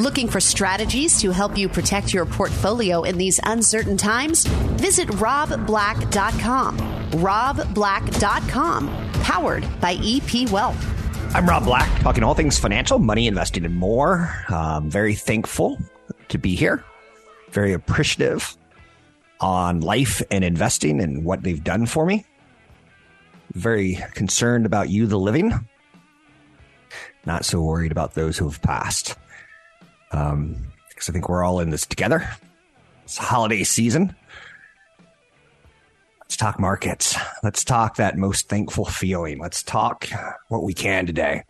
Looking for strategies to help you protect your portfolio in these uncertain times? Visit robblack.com. robblack.com, powered by EP Wealth. I'm Rob Black, talking all things financial, money, investing, and more. Um, very thankful to be here. Very appreciative on life and investing and what they've done for me. Very concerned about you, the living. Not so worried about those who have passed. Um, because I think we're all in this together. It's holiday season. Let's talk markets. Let's talk that most thankful feeling. Let's talk what we can today.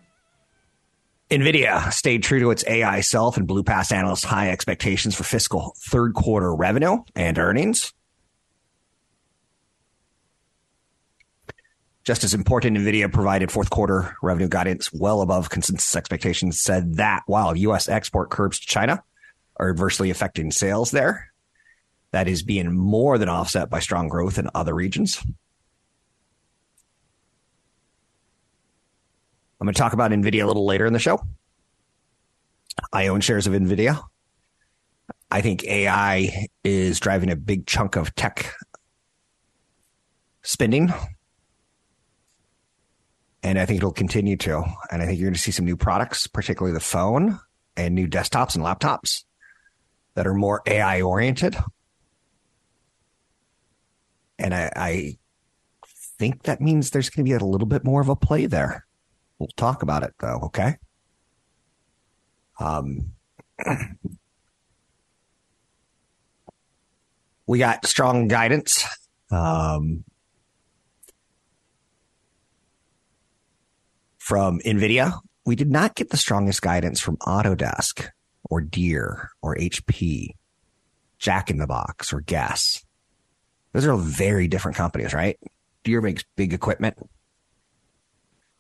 NVIDIA stayed true to its AI self and blew past analysts' high expectations for fiscal third quarter revenue and earnings. Just as important, NVIDIA provided fourth quarter revenue guidance well above consensus expectations, said that while U.S. export curbs to China are adversely affecting sales there, that is being more than offset by strong growth in other regions. I'm going to talk about NVIDIA a little later in the show. I own shares of NVIDIA. I think AI is driving a big chunk of tech spending and I think it'll continue to. And I think you're going to see some new products, particularly the phone and new desktops and laptops that are more AI oriented. And I, I think that means there's going to be a little bit more of a play there. We'll talk about it though, okay? Um, we got strong guidance. Um, from NVIDIA. We did not get the strongest guidance from Autodesk or Deere or HP, Jack in the Box or Guess. Those are very different companies, right? Deere makes big equipment.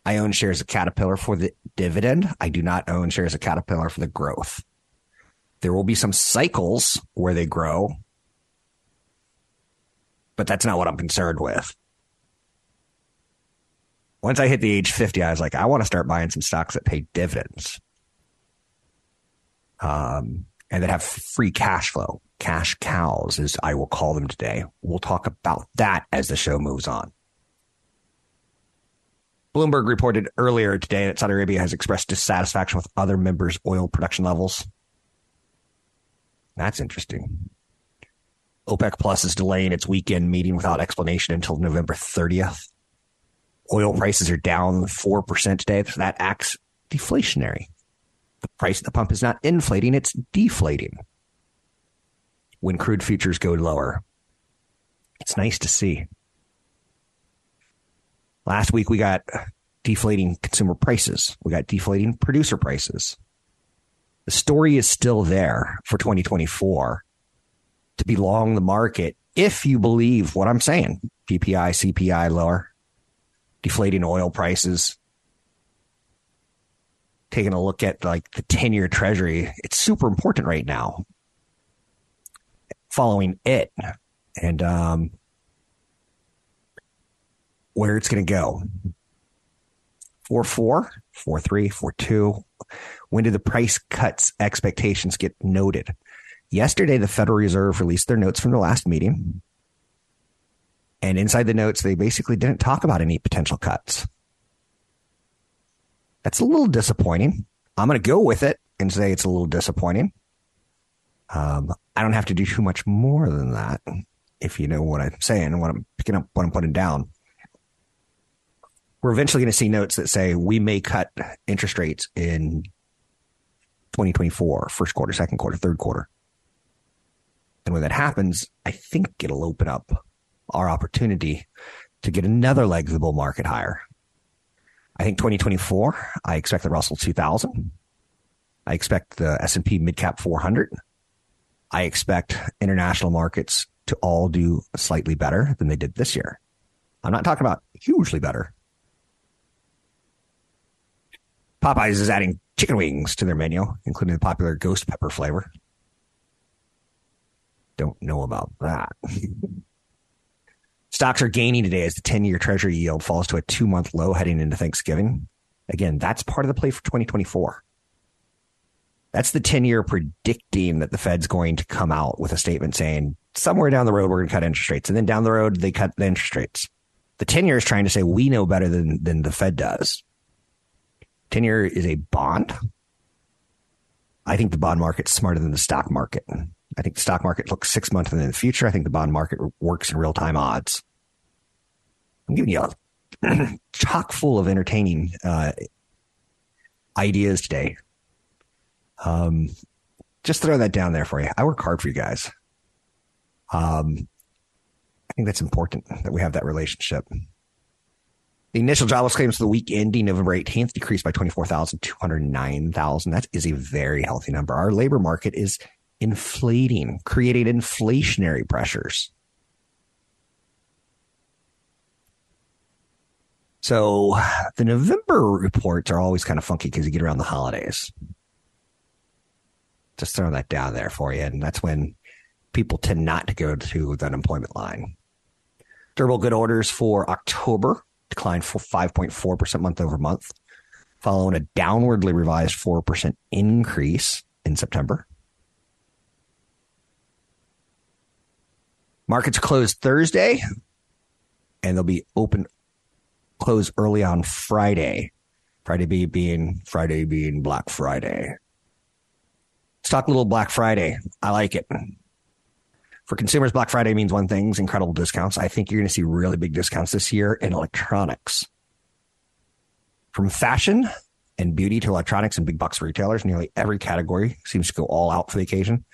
I own shares of Caterpillar for the dividend. I do not own shares of Caterpillar for the growth. There will be some cycles where they grow, but that's not what I'm concerned with once I hit the age 50, I was like, I want to start buying some stocks that pay dividends. Um, and that have free cash flow, cash cows, as I will call them today. We'll talk about that as the show moves on. Bloomberg reported earlier today that Saudi Arabia has expressed dissatisfaction with other members' oil production levels. That's interesting. OPEC Plus is delaying its weekend meeting without explanation until November 30th. Oil prices are down 4% today. So that acts deflationary. The price at the pump is not inflating, it's deflating when crude futures go lower. It's nice to see. Last week we got deflating consumer prices. We got deflating producer prices. The story is still there for 2024 to be long the market if you believe what I'm saying. PPI, CPI lower, deflating oil prices, taking a look at like the 10 year treasury, it's super important right now. Following it and um, where it's going to go. 4 4, 4 3, 4 2. When do the price cuts expectations get noted? Yesterday, the Federal Reserve released their notes from the last meeting. And inside the notes, they basically didn't talk about any potential cuts. That's a little disappointing. I'm going to go with it and say it's a little disappointing. Um, I don't have to do too much more than that, if you know what I'm saying and what I'm picking up, what I'm putting down. We're eventually going to see notes that say we may cut interest rates in 2024, first quarter, second quarter, third quarter. And when that happens, I think it'll open up our opportunity to get another leg of the bull market higher. I think 2024, I expect the Russell 2000 I expect the S&P midcap 400. I expect international markets to all do slightly better than they did this year. I'm not talking about hugely better. Popeyes is adding chicken wings to their menu, including the popular ghost pepper flavor. Don't know about that. Stocks are gaining today as the 10 year treasury yield falls to a two month low heading into Thanksgiving. Again, that's part of the play for 2024. That's the 10 year predicting that the Fed's going to come out with a statement saying somewhere down the road, we're going to cut interest rates. And then down the road, they cut the interest rates. The 10 year is trying to say we know better than, than the Fed does. 10 year is a bond. I think the bond market's smarter than the stock market. I think the stock market looks six months in the future. I think the bond market works in real time odds. I'm giving you a chock full of entertaining uh, ideas today. Um, just throw that down there for you. I work hard for you guys. Um, I think that's important that we have that relationship. The initial jobless claims for the week ending November 18th decreased by 24,209,000. That is a very healthy number. Our labor market is inflating, creating inflationary pressures. So the November reports are always kind of funky because you get around the holidays. Just throw that down there for you. And that's when people tend not to go to the unemployment line. Durable good orders for October declined for 5.4% month over month, following a downwardly revised 4% increase in September. Markets closed Thursday and they'll be open close early on Friday. Friday be being Friday being Black Friday. Stock a little Black Friday. I like it. For consumers, Black Friday means one thing, incredible discounts. I think you're going to see really big discounts this year in electronics. From fashion and beauty to electronics and big box retailers, nearly every category seems to go all out for the occasion.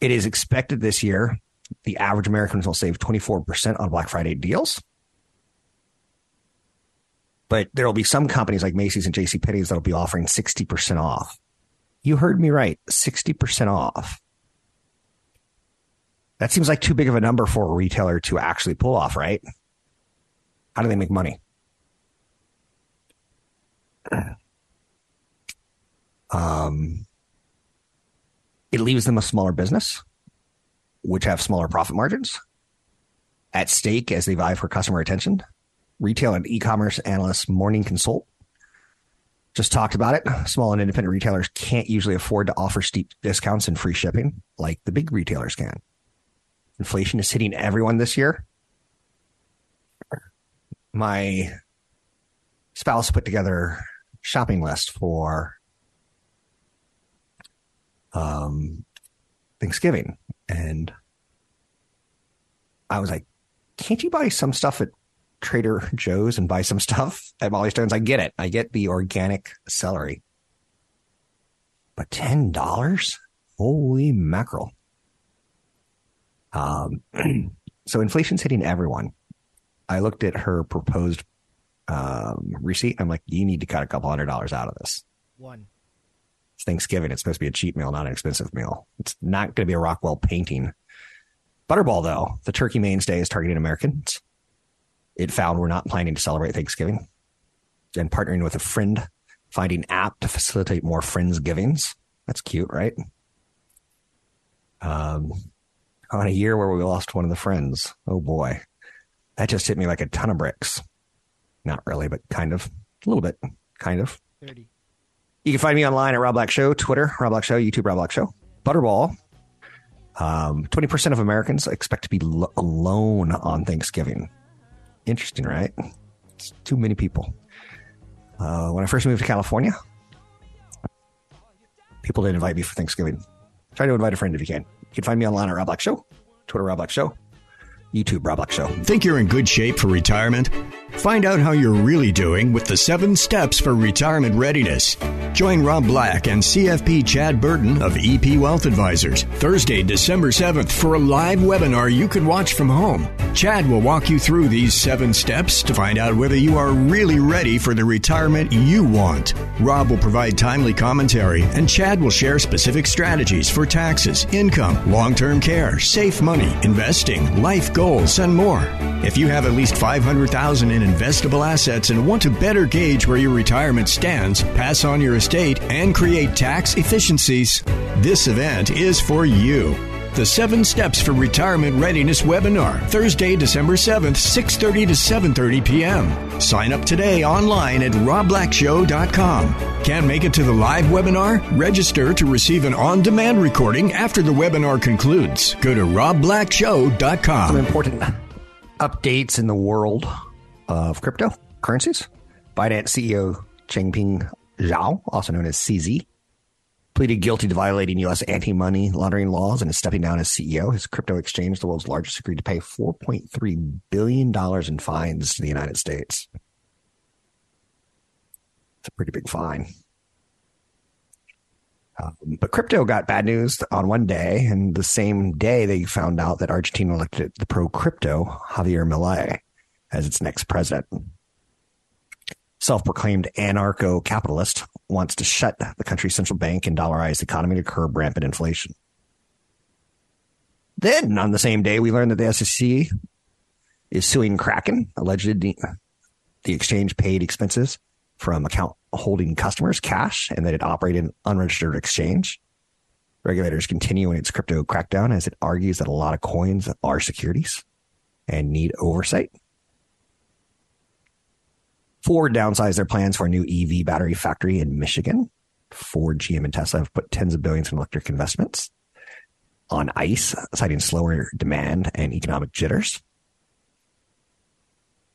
It is expected this year the average Americans will save 24% on Black Friday deals. But there will be some companies like Macy's and JC Penney's that'll be offering 60% off. You heard me right, 60% off. That seems like too big of a number for a retailer to actually pull off, right? How do they make money? Um, it leaves them a smaller business which have smaller profit margins at stake as they vie for customer attention. Retail and e-commerce analyst Morning Consult just talked about it. Small and independent retailers can't usually afford to offer steep discounts and free shipping like the big retailers can. Inflation is hitting everyone this year. My spouse put together shopping list for um, Thanksgiving and I was like, can't you buy some stuff at Trader Joe's and buy some stuff at Mollie Stone's? I get it. I get the organic celery. But $10? Holy mackerel. Um, so inflation's hitting everyone. I looked at her proposed um, receipt. I'm like, you need to cut a couple hundred dollars out of this. One. It's Thanksgiving. It's supposed to be a cheap meal, not an expensive meal. It's not going to be a Rockwell painting. Butterball, though, the turkey mainstay is targeting Americans. It found we're not planning to celebrate Thanksgiving and partnering with a friend finding app to facilitate more friends givings. That's cute, right? Um, on a year where we lost one of the friends. Oh boy. That just hit me like a ton of bricks. Not really, but kind of. A little bit. Kind of. 30. You can find me online at Rob Black Show, Twitter, Rob Black Show, YouTube, Rob Black Show. Butterball. Um, 20% of Americans expect to be lo- alone on Thanksgiving. Interesting, right? It's too many people. Uh, when I first moved to California, people didn't invite me for Thanksgiving. Try to invite a friend if you can. You can find me online at Rob Black Show, Twitter, Rob Black Show, YouTube, Rob Black Show. Think you're in good shape for retirement? Find out how you're really doing with the seven steps for retirement readiness. Join Rob Black and CFP Chad Burton of EP Wealth Advisors Thursday, December 7th for a live webinar you can watch from home. Chad will walk you through these seven steps to find out whether you are really ready for the retirement you want. Rob will provide timely commentary, and Chad will share specific strategies for taxes, income, long term care, safe money, investing, life goals, and more. If you have at least 500000 in investable assets and want to better gauge where your retirement stands, pass on your estate, and create tax efficiencies, this event is for you. The 7 Steps for Retirement Readiness webinar, Thursday, December 7th, 6:30 to 7:30 p.m. Sign up today online at robblackshow.com. Can't make it to the live webinar? Register to receive an on-demand recording after the webinar concludes. Go to robblackshow.com. Some important updates in the world of cryptocurrencies. Binance CEO Changpeng Zhao, also known as CZ, pleaded guilty to violating U.S. anti-money laundering laws and is stepping down as CEO. His crypto exchange, the world's largest, agreed to pay 4.3 billion dollars in fines to the United States. It's a pretty big fine. Um, but crypto got bad news on one day, and the same day they found out that Argentina elected the pro crypto Javier Milei as its next president. Self proclaimed anarcho capitalist wants to shut the country's central bank and dollarize the economy to curb rampant inflation. Then, on the same day, we learned that the SEC is suing Kraken, alleged the, exchange paid expenses from account holding customers cash and that it operated an unregistered exchange. Regulators continue in its crypto crackdown as it argues that a lot of coins are securities and need oversight. Ford downsized their plans for a new EV battery factory in Michigan. Ford, GM, and Tesla have put tens of billions in electric investments on ice, citing slower demand and economic jitters.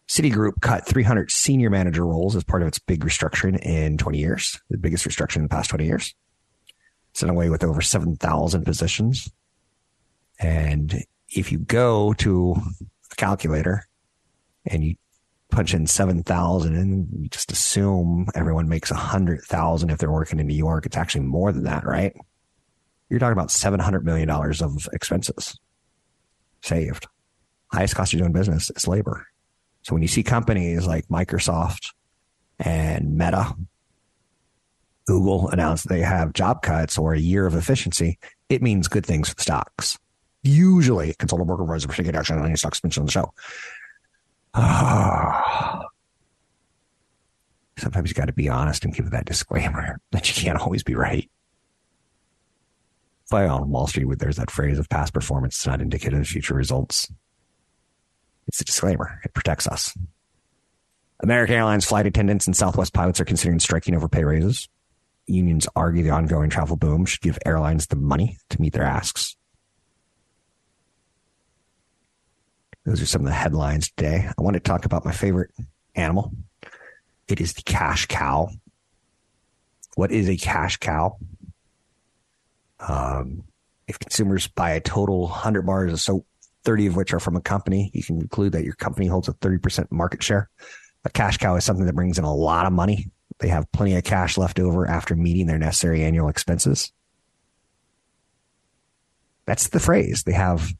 Citigroup cut 300 senior manager roles as part of its big restructuring in 20 years, the biggest restructuring in the past 20 years. Sent away with over 7,000 positions. And if you go to a calculator and you punch in 7,000 and just assume everyone makes 100,000 if they're working in New York, it's actually more than that, right? You're talking about $700 million of expenses saved. Highest cost of doing business is labor. So when you see companies like Microsoft and Meta, Google announce they have job cuts or a year of efficiency, it means good things for the stocks. Usually, consultant worker runs a particular action on any stocks mentioned on the show. Sometimes you got to be honest and give that disclaimer that you can't always be right. Why on Wall Street, there's that phrase of past performance is not indicative of future results. It's a disclaimer. It protects us. American Airlines flight attendants and Southwest pilots are considering striking over pay raises. Unions argue the ongoing travel boom should give airlines the money to meet their asks. Those are some of the headlines today. I want to talk about my favorite animal. It is the cash cow. What is a cash cow? Um, if consumers buy a total 100 bars of soap 30 of which are from a company. You can conclude that your company holds a 30% market share. A cash cow is something that brings in a lot of money. They have plenty of cash left over after meeting their necessary annual expenses. That's the phrase. They have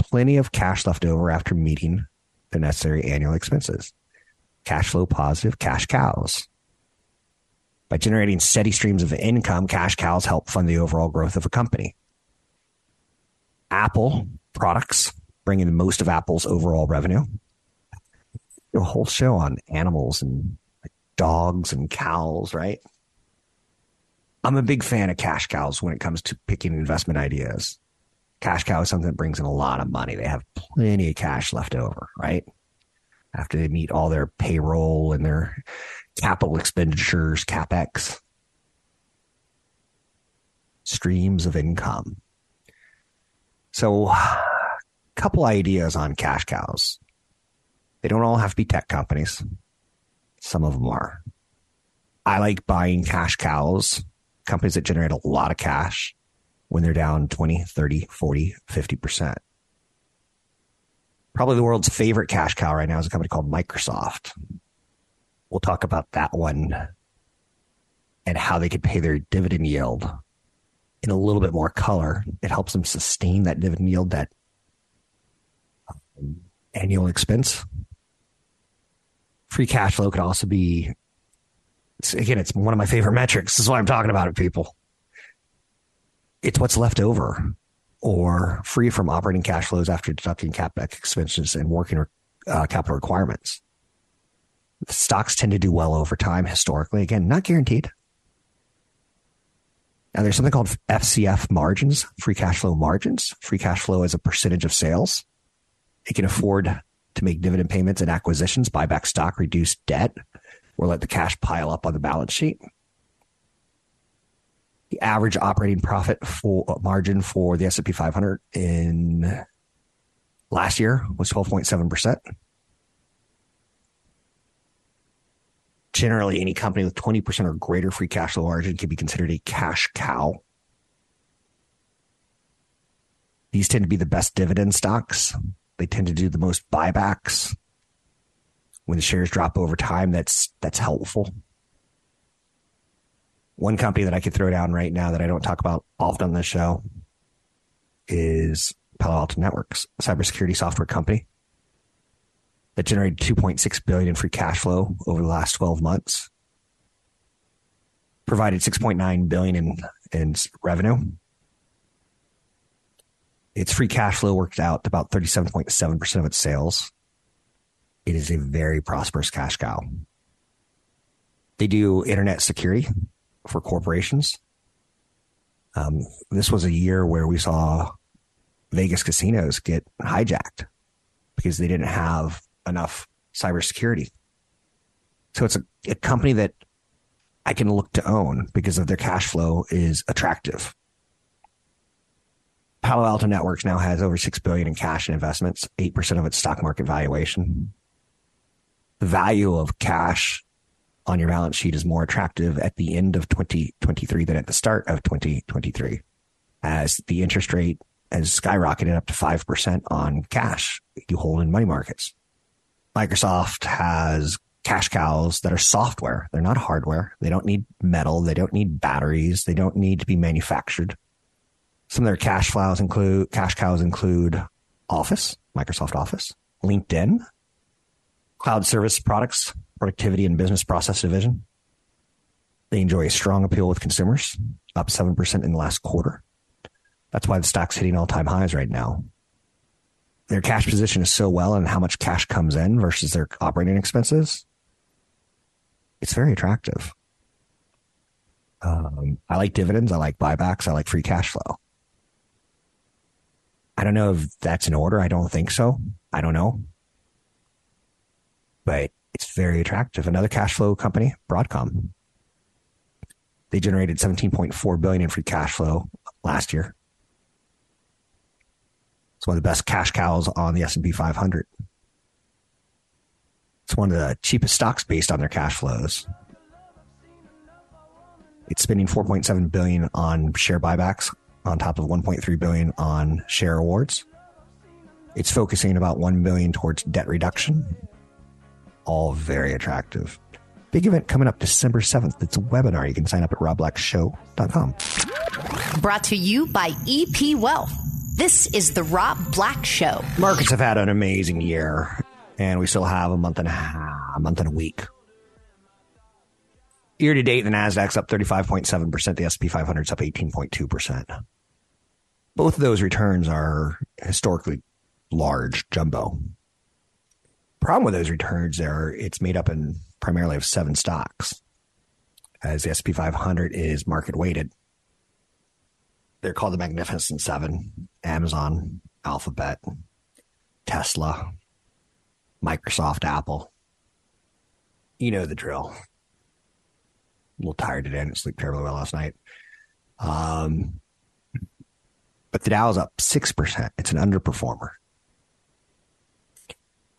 plenty of cash left over after meeting the necessary annual expenses. Cash flow positive cash cows. By generating steady streams of income, cash cows help fund the overall growth of a company. Apple products bring in most of Apple's overall revenue. A whole show on animals and dogs and cows, right? I'm a big fan of cash cows when it comes to picking investment ideas. Cash cow is something that brings in a lot of money. They have plenty of cash left over, right? After they meet all their payroll and their capital expenditures, capex, streams of income. So a couple ideas on cash cows. They don't all have to be tech companies. Some of them are. I like buying cash cows, companies that generate a lot of cash when they're down 20, 30, 40, 50%. Probably the world's favorite cash cow right now is a company called Microsoft. We'll talk about that one and how they could pay their dividend yield in a little bit more color. It helps them sustain that dividend yield, that um, annual expense. Free cash flow could also be, again, it's one of my favorite metrics. This is why I'm talking about it, people. It's what's left over or free from operating cash flows after deducting capex expenses and working uh, capital requirements. Stocks tend to do well over time historically. Again, not guaranteed. Now, there's something called FCF margins, free cash flow margins. Free cash flow as a percentage of sales. It can afford to make dividend payments and acquisitions, buy back stock, reduce debt, or let the cash pile up on the balance sheet. The average operating profit for uh, margin for the S&P 500 in last year was 12.7%. Generally, any company with 20% or greater free cash flow margin can be considered a cash cow. These tend to be the best dividend stocks. They tend to do the most buybacks. When the shares drop over time, that's that's helpful. One company that I could throw down right now that I don't talk about often on this show is Palo Alto Networks, a cybersecurity software company that generated 2.6 billion in free cash flow over the last 12 months. Provided 6.9 billion in in revenue. Its free cash flow worked out to about 37.7% of its sales. It is a very prosperous cash cow. They do internet security for corporations. Um, this was a year where we saw Vegas casinos get hijacked because they didn't have enough cybersecurity. So it's a, a company that I can look to own because of their cash flow is attractive. Palo Alto Networks now has over six billion in cash and investments, eight percent of its stock market valuation. The value of cash on your balance sheet is more attractive at the end of 2023 than at the start of 2023, as the interest rate has skyrocketed up to five percent on cash you hold in money markets. Microsoft has cash cows that are software. They're not hardware. They don't need metal. They don't need batteries. They don't need to be manufactured. Some of their cash flows include cash cows include Office, Microsoft Office, LinkedIn, cloud service products, productivity and business process division. They enjoy a strong appeal with consumers, up 7% in the last quarter. That's why the stock's hitting all time highs right now their cash position is so well and how much cash comes in versus their operating expenses, it's very attractive. Um, I like dividends. I like buybacks. I like free cash flow. I don't know if that's in order. I don't think so. I don't know. But it's very attractive. Another cash flow company, Broadcom. They generated 17.4 billion in free cash flow last year. It's one of the best cash cows on the S&P 500. It's one of the cheapest stocks based on their cash flows. It's spending 4.7 billion on share buybacks on top of 1.3 billion on share awards. It's focusing about 1 billion towards debt reduction. All very attractive. Big event coming up December 7th. It's a webinar. You can sign up at robblackshow.com. Brought to you by EP Wealth this is the Rob Black Show. Markets have had an amazing year, and we still have a month and a half, a month and a week. Year to date, the Nasdaq's up 35.7%, the SP 500 is up 18.2%. Both of those returns are historically large, jumbo. Problem with those returns are it's made up in primarily of seven stocks, as the SP 500 is market weighted they're called the Magnificent Seven Amazon, Alphabet, Tesla, Microsoft, Apple. You know the drill. A little tired today. I didn't sleep terribly well last night. Um, but the Dow is up 6%. It's an underperformer.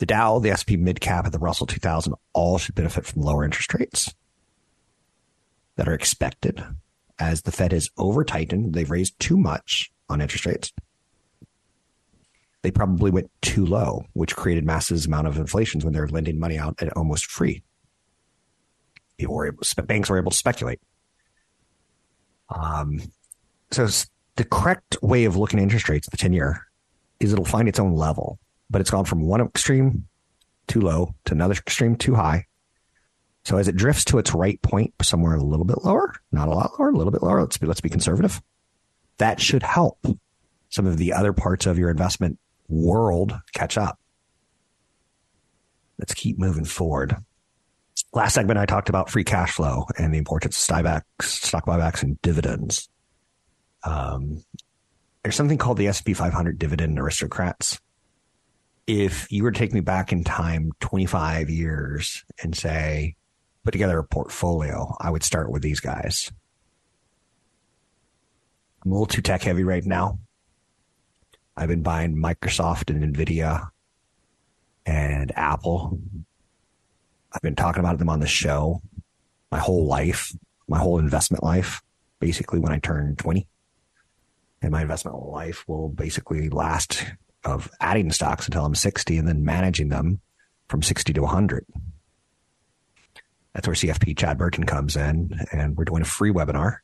The Dow, the SP mid cap, and the Russell 2000 all should benefit from lower interest rates that are expected as the Fed has over tightened. They've raised too much on interest rates. They probably went too low, which created massive amount of inflations when they're lending money out at almost free. Were able, banks were able to speculate. Um, so the correct way of looking at interest rates, the 10 year, is it'll find its own level, but it's gone from one extreme too low to another extreme too high. So as it drifts to its right point, somewhere a little bit lower, not a lot lower, a little bit lower. Let's be, let's be conservative. That should help some of the other parts of your investment world catch up. Let's keep moving forward. Last segment, I talked about free cash flow and the importance of stock buybacks, stock buybacks and dividends. Um, there's something called the S&P 500 dividend aristocrats. If you were to take me back in time 25 years and say, put together a portfolio, I would start with these guys. I'm a little too tech heavy right now. I've been buying Microsoft and Nvidia and Apple. I've been talking about them on the show my whole life, my whole investment life, basically when I turned 20. And my investment life will basically last of adding stocks until I'm 60 and then managing them from 60 to 100. That's where CFP Chad Burton comes in. And we're doing a free webinar.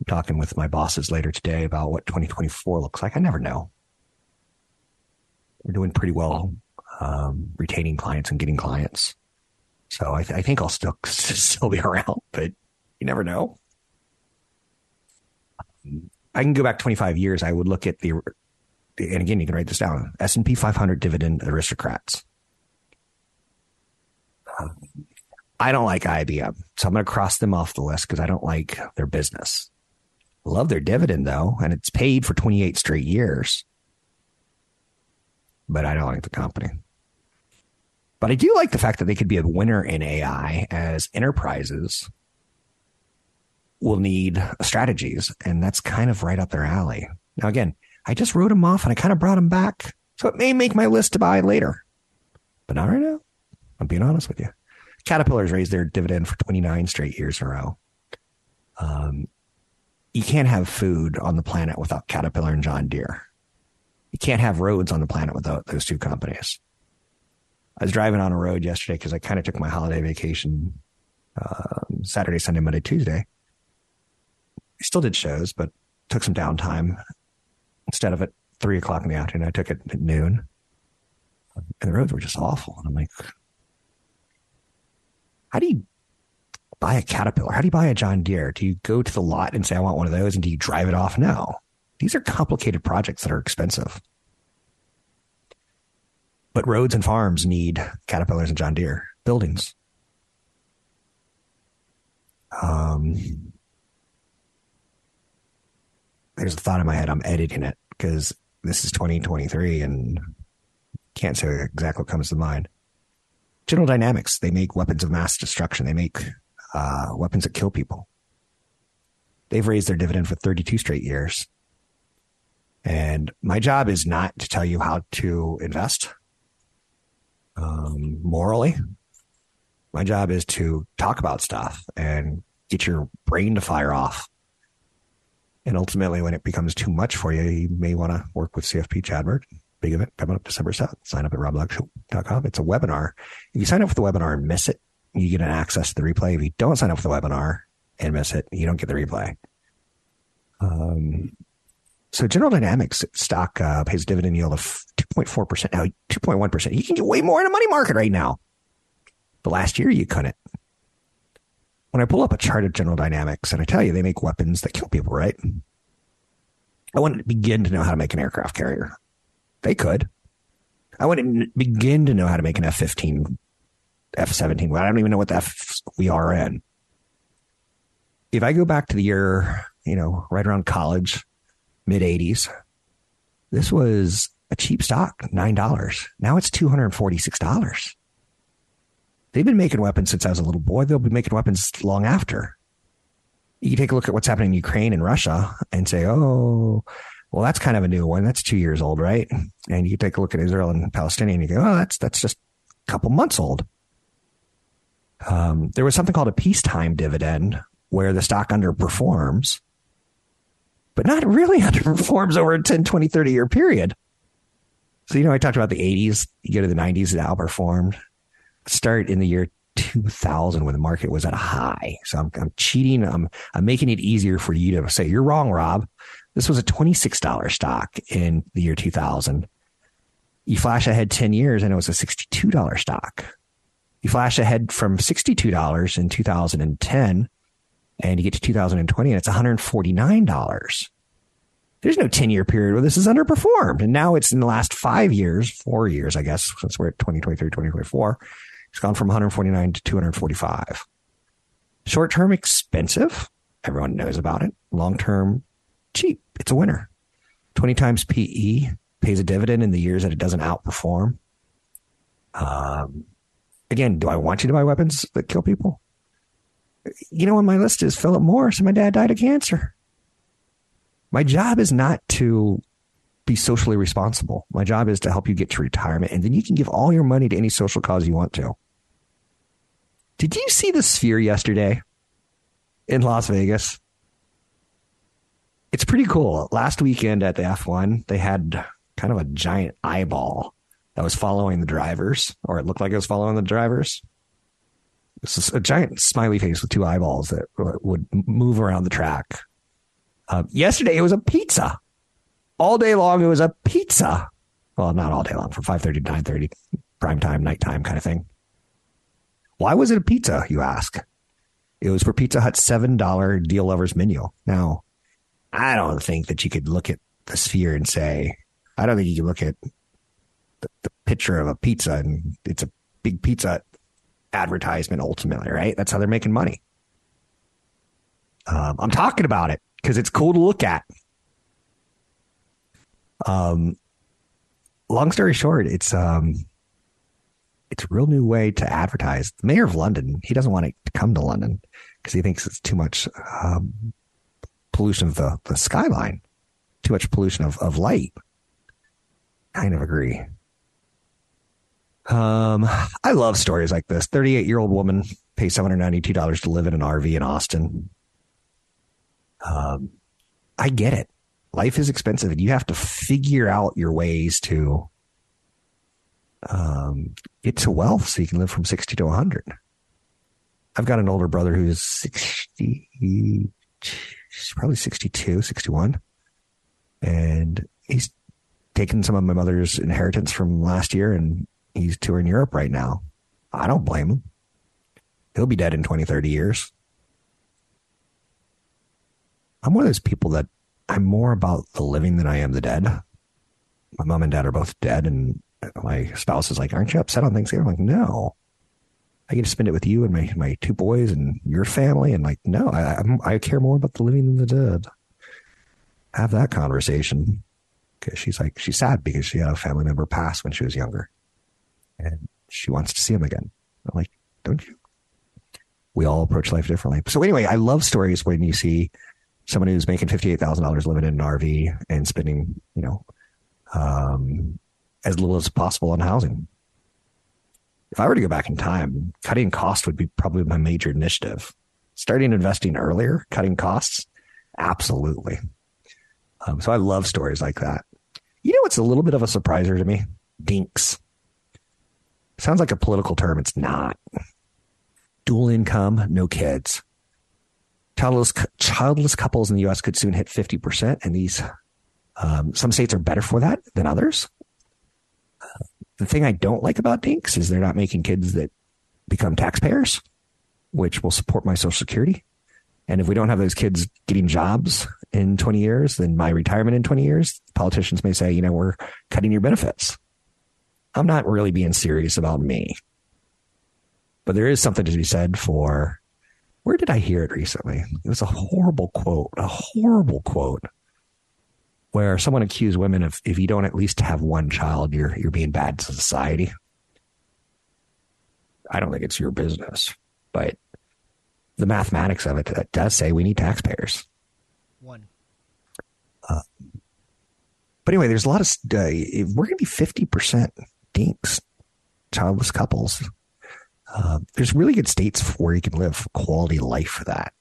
I'm talking with my bosses later today about what 2024 looks like. I never know. We're doing pretty well um, retaining clients and getting clients. So I, th- I think I'll still still be around, but you never know. I can go back 25 years. I would look at the, and again, you can write this down: S and P 500 dividend aristocrats. Um, I don't like IBM, so I'm going to cross them off the list because I don't like their business. Love their dividend though, and it's paid for 28 straight years. But I don't like the company. But I do like the fact that they could be a winner in AI as enterprises will need strategies. And that's kind of right up their alley. Now, again, I just wrote them off and I kind of brought them back. So it may make my list to buy later, but not right now. I'm being honest with you. Caterpillar's raised their dividend for 29 straight years in a row. Um, you can't have food on the planet without Caterpillar and John Deere. You can't have roads on the planet without those two companies. I was driving on a road yesterday because I kind of took my holiday vacation um, Saturday, Sunday, Monday, Tuesday. I still did shows, but took some downtime. Instead of at three o'clock in the afternoon, I took it at noon. And the roads were just awful. And I'm like, how do you buy a Caterpillar? How do you buy a John Deere? Do you go to the lot and say, I want one of those? And do you drive it off? No. These are complicated projects that are expensive. But roads and farms need Caterpillars and John Deere buildings. Um, there's a thought in my head. I'm editing it because this is 2023 and can't say exactly what comes to mind. General Dynamics, they make weapons of mass destruction. They make uh, weapons that kill people. They've raised their dividend for 32 straight years. And my job is not to tell you how to invest um, morally. My job is to talk about stuff and get your brain to fire off. And ultimately, when it becomes too much for you, you may want to work with CFP Chad Burton. Big event coming up December 7th. Sign up at robblackshow.com. It's a webinar. If you sign up for the webinar and miss it, you get an access to the replay. If you don't sign up for the webinar and miss it, you don't get the replay. Um, so General Dynamics stock uh, pays dividend yield of 2.4%, now 2.1%. You can get way more in a money market right now. But last year you couldn't. When I pull up a chart of General Dynamics and I tell you they make weapons that kill people, right? I to begin to know how to make an aircraft carrier. They could. I to begin to know how to make an F 15, F 17. I don't even know what the F we are in. If I go back to the year, you know, right around college, mid 80s, this was a cheap stock, $9. Now it's $246. They've been making weapons since I was a little boy. They'll be making weapons long after. You take a look at what's happening in Ukraine and Russia and say, oh, well, that's kind of a new one. That's two years old, right? And you take a look at Israel and Palestinian and you go, oh, that's, that's just a couple months old. Um, there was something called a peacetime dividend where the stock underperforms, but not really underperforms over a 10, 20, 30 year period. So, you know, I talked about the 80s, you go to the 90s, it outperformed. Start in the year 2000 when the market was at a high. So I'm, I'm cheating. I'm, I'm making it easier for you to say, you're wrong, Rob. This was a $26 stock in the year 2000. You flash ahead 10 years and it was a $62 stock. You flash ahead from $62 in 2010 and you get to 2020 and it's $149. There's no 10 year period where this is underperformed. And now it's in the last five years, four years, I guess, since we're at 2023, 2024. It's gone from 149 to 245. Short term expensive. Everyone knows about it. Long term cheap. It's a winner. 20 times PE pays a dividend in the years that it doesn't outperform. Um, again, do I want you to buy weapons that kill people? You know, on my list is Philip Morris, and my dad died of cancer. My job is not to be socially responsible. My job is to help you get to retirement, and then you can give all your money to any social cause you want to. Did you see the sphere yesterday in Las Vegas? It's pretty cool. Last weekend at the F1, they had kind of a giant eyeball that was following the drivers, or it looked like it was following the drivers. It's a giant smiley face with two eyeballs that would move around the track. Uh, yesterday, it was a pizza. All day long, it was a pizza. Well, not all day long, from 5.30 to 9.30, prime time, nighttime kind of thing. Why was it a pizza, you ask? It was for Pizza Hut's $7 deal lovers menu. Now, I don't think that you could look at the sphere and say, I don't think you can look at the, the picture of a pizza and it's a big pizza advertisement ultimately, right? That's how they're making money. Um, I'm talking about it because it's cool to look at. Um, long story short, it's um, it's a real new way to advertise. The mayor of London, he doesn't want it to come to London because he thinks it's too much um, pollution of the, the skyline, too much pollution of, of light. Kind of agree. Um, I love stories like this. 38 year old woman pays $792 to live in an RV in Austin. Um, I get it. Life is expensive and you have to figure out your ways to um, get to wealth so you can live from 60 to 100. I've got an older brother who's 60, he's probably 62, 61. And he's taken some of my mother's inheritance from last year and he's touring Europe right now. I don't blame him. He'll be dead in 20, 30 years. I'm one of those people that I'm more about the living than I am the dead. My mom and dad are both dead, and my spouse is like, "Aren't you upset on Thanksgiving?" I'm like, "No, I get to spend it with you and my my two boys and your family." And like, no, I I'm, I care more about the living than the dead. Have that conversation because she's like she's sad because she had a family member pass when she was younger, and she wants to see him again. I'm like, don't you? We all approach life differently. So anyway, I love stories when you see someone who's making fifty eight thousand dollars living in an RV and spending, you know, um, as little as possible on housing. If I were to go back in time, cutting cost would be probably my major initiative. Starting investing earlier, cutting costs, absolutely. Um, so I love stories like that. You know what's a little bit of a surpriser to me? Dinks. Sounds like a political term. It's not. Dual income, no kids. Childless, childless couples in the U.S. could soon hit 50%, and these um, some states are better for that than others. The thing I don't like about Dinks is they're not making kids that become taxpayers, which will support my Social Security. And if we don't have those kids getting jobs in 20 years, then my retirement in 20 years, politicians may say, you know, we're cutting your benefits. I'm not really being serious about me. But there is something to be said for where did I hear it recently? It was a horrible quote, a horrible quote where someone accused women of if you don't at least have one child, you're you're being bad to society. I don't think it's your business, but the mathematics of it that does say we need taxpayers. One. Uh, but anyway, there's a lot of uh, we're going to be fifty percent dinks, childless couples. Uh, there's really good states where you can live quality life for that.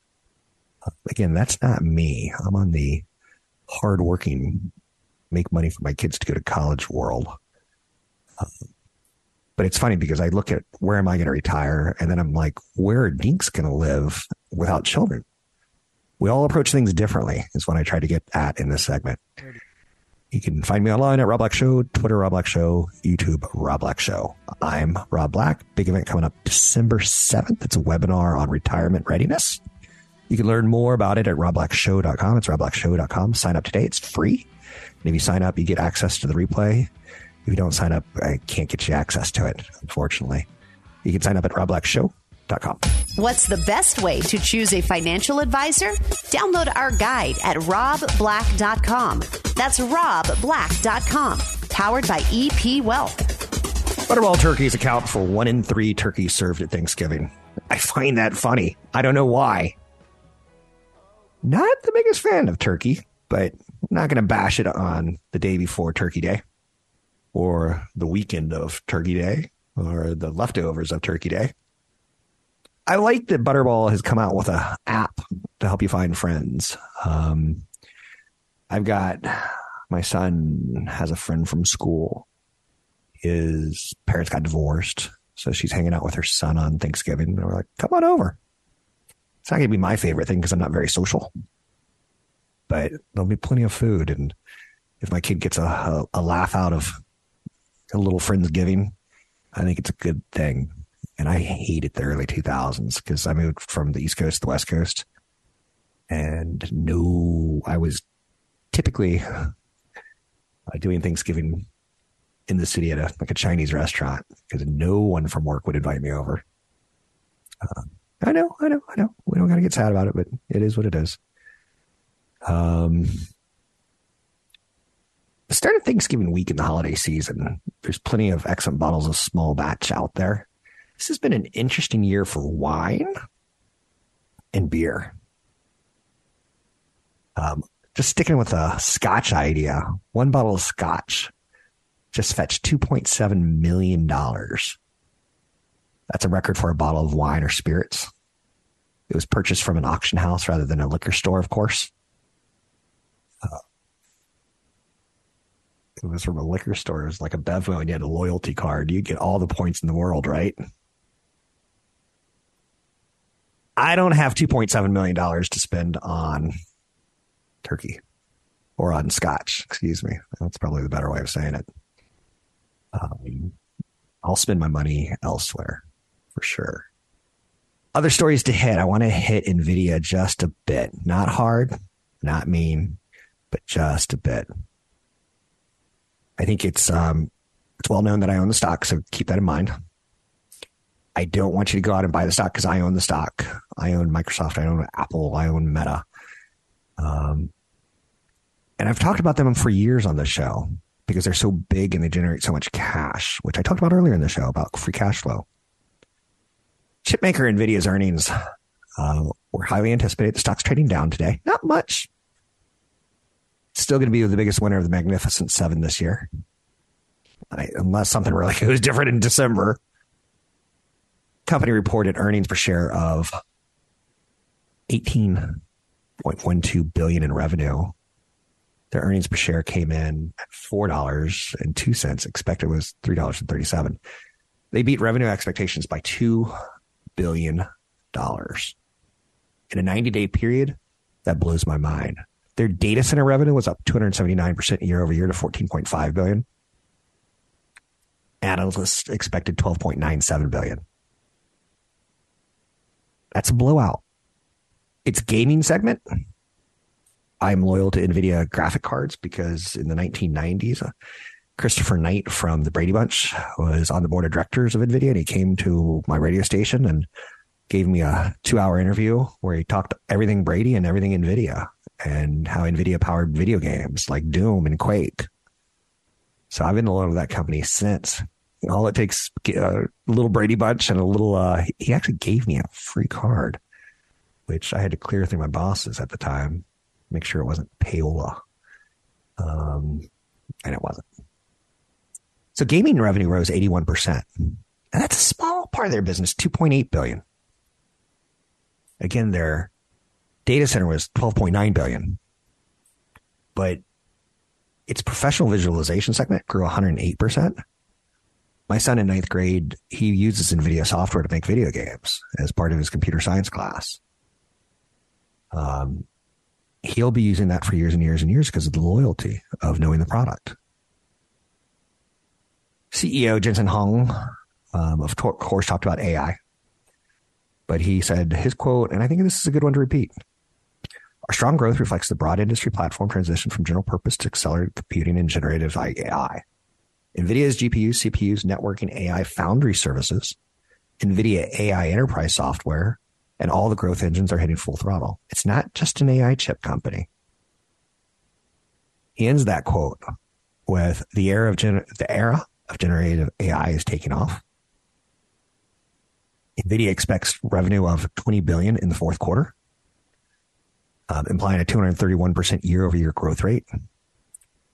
Uh, again, that's not me. I'm on the hardworking, make money for my kids to go to college world. Uh, But it's funny because I look at where am I going to retire? And then I'm like, where are dinks going to live without children? We all approach things differently, is what I try to get at in this segment. You can find me online at Rob Black Show, Twitter Rob Black Show, YouTube Rob Black Show. I'm Rob Black. Big event coming up December 7th. It's a webinar on retirement readiness. You can learn more about it at robblackshow.com. It's robblackshow.com. Sign up today. It's free. And if you sign up, you get access to the replay. If you don't sign up, I can't get you access to it, unfortunately. You can sign up at robblackshow.com What's the best way to choose a financial advisor? Download our guide at robblack.com. That's robblack.com. Powered by EP Wealth. Butterball turkeys account for one in three turkeys served at Thanksgiving. I find that funny. I don't know why. Not the biggest fan of turkey, but not going to bash it on the day before Turkey Day or the weekend of Turkey Day or the leftovers of Turkey Day. I like that Butterball has come out with an app to help you find friends. Um, I've got my son has a friend from school. His parents got divorced, so she's hanging out with her son on Thanksgiving. And we're like, "Come on over." It's not going to be my favorite thing because I'm not very social, but there'll be plenty of food. And if my kid gets a, a, a laugh out of a little friendsgiving, I think it's a good thing and I hated the early 2000s because I moved from the East Coast to the West Coast. And no, I was typically uh, doing Thanksgiving in the city at a like a Chinese restaurant because no one from work would invite me over. Uh, I know, I know, I know. We don't got to get sad about it, but it is what it is. Um, the start of Thanksgiving week in the holiday season, there's plenty of excellent bottles of small batch out there. This has been an interesting year for wine and beer. Um, just sticking with a scotch idea, one bottle of scotch just fetched $2.7 million. That's a record for a bottle of wine or spirits. It was purchased from an auction house rather than a liquor store, of course. Uh, it was from a liquor store. It was like a Bevmo and you had a loyalty card. You get all the points in the world, right? I don't have $2.7 million to spend on turkey or on scotch. Excuse me. That's probably the better way of saying it. Um, I'll spend my money elsewhere sure. Other stories to hit. I want to hit NVIDIA just a bit. Not hard, not mean, but just a bit. I think it's um, it's well known that I own the stock, so keep that in mind. I don't want you to go out and buy the stock because I own the stock. I own Microsoft. I own Apple. I own Meta. Um, and I've talked about them for years on the show because they're so big and they generate so much cash, which I talked about earlier in the show about free cash flow. Chipmaker Nvidia's earnings uh, were highly anticipated. The stock's trading down today. Not much. Still going to be the biggest winner of the Magnificent Seven this year, I, unless something really goes different in December company reported earnings per share of 18.12 billion in revenue. Their earnings per share came in at four dollars and two cents. Expected was three dollars and thirty seven. They beat revenue expectations by two billion dollars in a ninety day period. That blows my mind. Their data center revenue was up 279% year over year to 14.5 billion. Analysts expected 12.97 billion. That's a blowout. Its gaming segment. I'm loyal to NVIDIA graphic cards because in the 1990s, uh, Christopher Knight from the Brady Bunch was on the board of directors of NVIDIA and he came to my radio station and gave me a two hour interview where he talked everything Brady and everything NVIDIA and how NVIDIA powered video games like Doom and Quake. So I've been loyal to that company since all it takes a uh, little Brady Bunch and a little. Uh, he actually gave me a free card, which I had to clear through my bosses at the time, make sure it wasn't payola, um, and it wasn't. So gaming revenue rose eighty one percent, and that's a small part of their business, two point eight billion. Again, their data center was twelve point nine billion, but its professional visualization segment grew one hundred eight percent my son in ninth grade, he uses NVIDIA software to make video games as part of his computer science class. Um, he'll be using that for years and years and years because of the loyalty of knowing the product. CEO Jensen Huang, um, of course, talked about AI, but he said his quote, and I think this is a good one to repeat. Our strong growth reflects the broad industry platform transition from general purpose to accelerated computing and generative AI. NVIDIA's GPUs, CPUs, networking AI foundry services, NVIDIA AI enterprise software, and all the growth engines are hitting full throttle. It's not just an AI chip company. He ends that quote with the era of gener- the era of generative AI is taking off. NVIDIA expects revenue of 20 billion in the fourth quarter, um, implying a 231% year over year growth rate.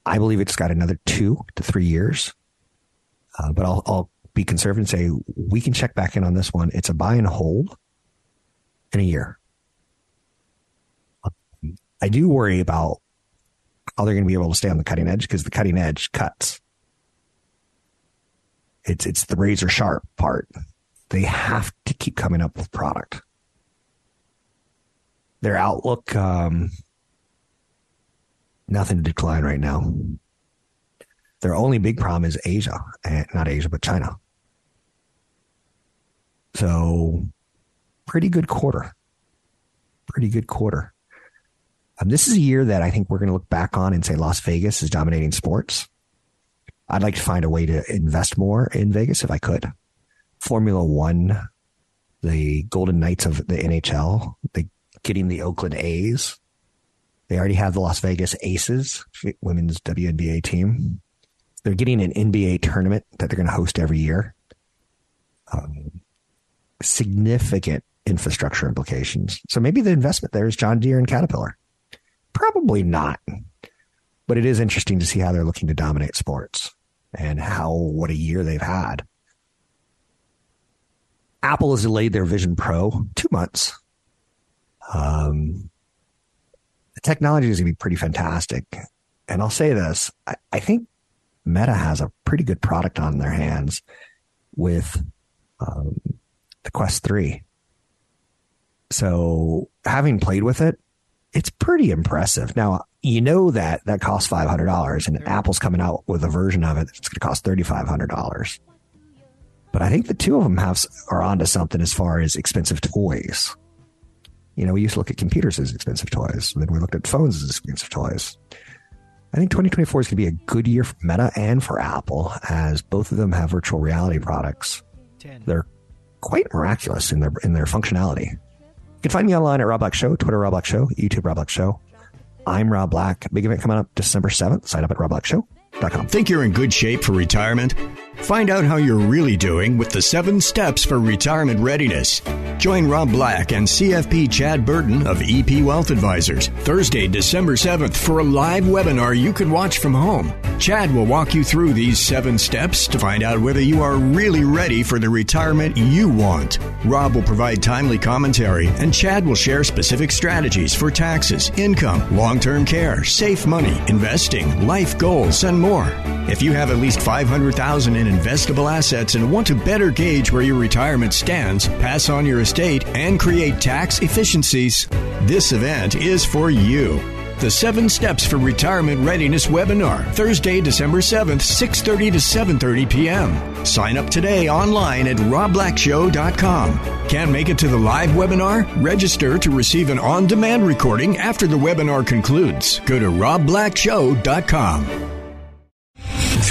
I believe it's got another two to three years, uh, but I'll, I'll be conservative and say we can check back in on this one. It's a buy and hold in a year. I do worry about how they're going to be able to stay on the cutting edge because the cutting edge cuts. It's it's the razor sharp part. They have to keep coming up with product. Their outlook, um, nothing to decline right now. Their only big problem is Asia, not Asia, but China. So, pretty good quarter. Pretty good quarter. Um, this is a year that I think we're going to look back on and say Las Vegas is dominating sports. I'd like to find a way to invest more in Vegas if I could. Formula One, the Golden Knights of the NHL, the getting the Oakland A's. They already have the Las Vegas Aces, women's WNBA team. They're getting an NBA tournament that they're going to host every year. Um, significant infrastructure implications. So maybe the investment there is John Deere and Caterpillar. Probably not. But it is interesting to see how they're looking to dominate sports and how what a year they've had. Apple has delayed their Vision Pro two months. Um, the technology is going to be pretty fantastic. And I'll say this I, I, think Meta has a pretty good product on their hands with um, the Quest 3. So having played with it, it's pretty impressive. Now, you know that that costs $500 and mm-hmm. Apple's coming out with a version of it that's going to cost $3,500. But I think the two of them have are onto something as far as expensive toys. You know, we used to look at computers as expensive toys. Then we looked at phones as expensive toys. I think 2024 is going to be a good year for Meta and for Apple, as both of them have virtual reality products. They're quite miraculous in their in their functionality. You can find me online at Rob Black Show, Twitter Rob Black Show, YouTube Rob Black Show. I'm Rob Black. Big event coming up December 7th. Sign up at robblackshow.com. Think you're in good shape for retirement? Find out how you're really doing with the seven steps for retirement readiness. Join Rob Black and CFP Chad Burton of EP Wealth Advisors Thursday, December 7th for a live webinar you can watch from home. Chad will walk you through these seven steps to find out whether you are really ready for the retirement you want. Rob will provide timely commentary, and Chad will share specific strategies for taxes, income, long term care, safe money, investing, life goals, and more. If you have at least 500,000 in investable assets and want to better gauge where your retirement stands, pass on your estate, and create tax efficiencies, this event is for you. The 7 Steps for Retirement Readiness webinar, Thursday, December 7th, 6:30 to 7:30 p.m. Sign up today online at robblackshow.com. Can't make it to the live webinar? Register to receive an on-demand recording after the webinar concludes. Go to robblackshow.com.